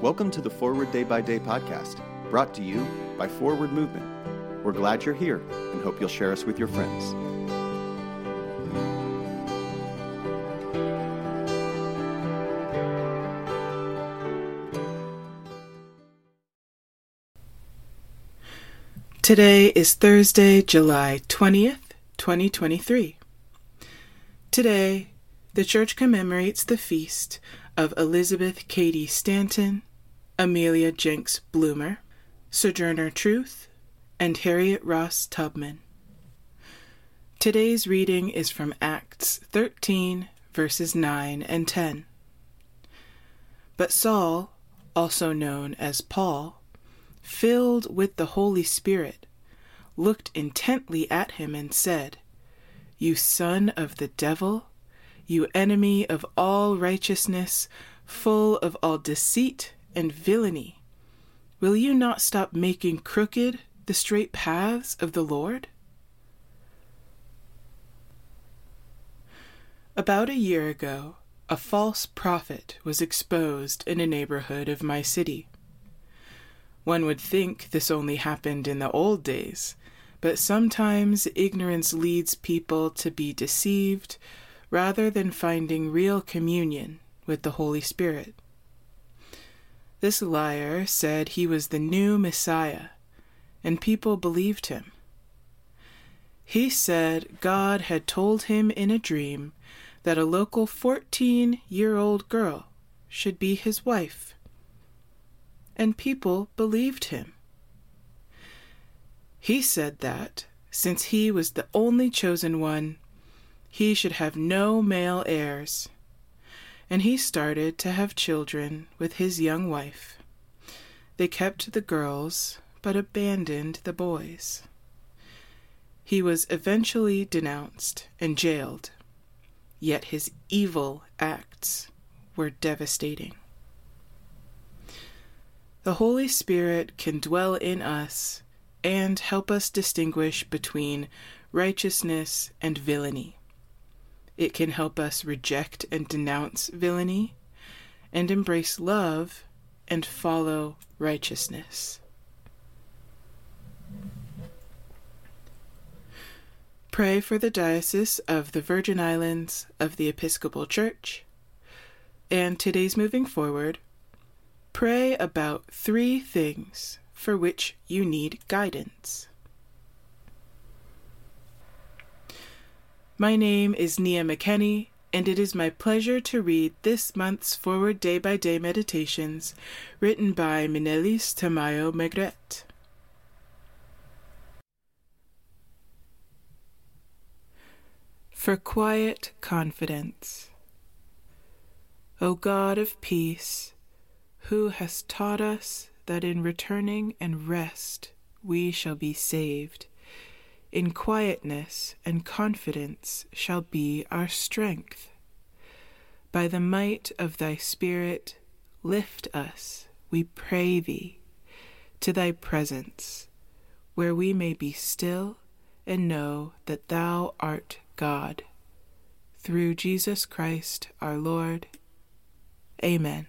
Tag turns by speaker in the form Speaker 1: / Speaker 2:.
Speaker 1: Welcome to the Forward Day by Day podcast, brought to you by Forward Movement. We're glad you're here and hope you'll share us with your friends.
Speaker 2: Today is Thursday, July 20th, 2023. Today, the church commemorates the feast of Elizabeth Cady Stanton, Amelia Jenks Bloomer, Sojourner Truth, and Harriet Ross Tubman. Today's reading is from Acts 13, verses 9 and 10. But Saul, also known as Paul, filled with the Holy Spirit, looked intently at him and said, You son of the devil, you enemy of all righteousness, full of all deceit and villainy, will you not stop making crooked the straight paths of the Lord? About a year ago, a false prophet was exposed in a neighborhood of my city. One would think this only happened in the old days, but sometimes ignorance leads people to be deceived rather than finding real communion with the Holy Spirit. This liar said he was the new Messiah, and people believed him. He said God had told him in a dream that a local 14 year old girl should be his wife and people believed him. He said that, since he was the only chosen one, he should have no male heirs, and he started to have children with his young wife. They kept the girls, but abandoned the boys. He was eventually denounced and jailed, yet his evil acts were devastating. The Holy Spirit can dwell in us and help us distinguish between righteousness and villainy. It can help us reject and denounce villainy and embrace love and follow righteousness. Pray for the Diocese of the Virgin Islands of the Episcopal Church. And today's moving forward, Pray about three things for which you need guidance. My name is Nia McKenney, and it is my pleasure to read this month's Forward Day by Day Meditations written by Minelis Tamayo Megret. For quiet confidence. O God of peace, who has taught us that in returning and rest we shall be saved. In quietness and confidence shall be our strength. By the might of thy Spirit, lift us, we pray thee, to thy presence, where we may be still and know that thou art God. Through Jesus Christ our Lord. Amen.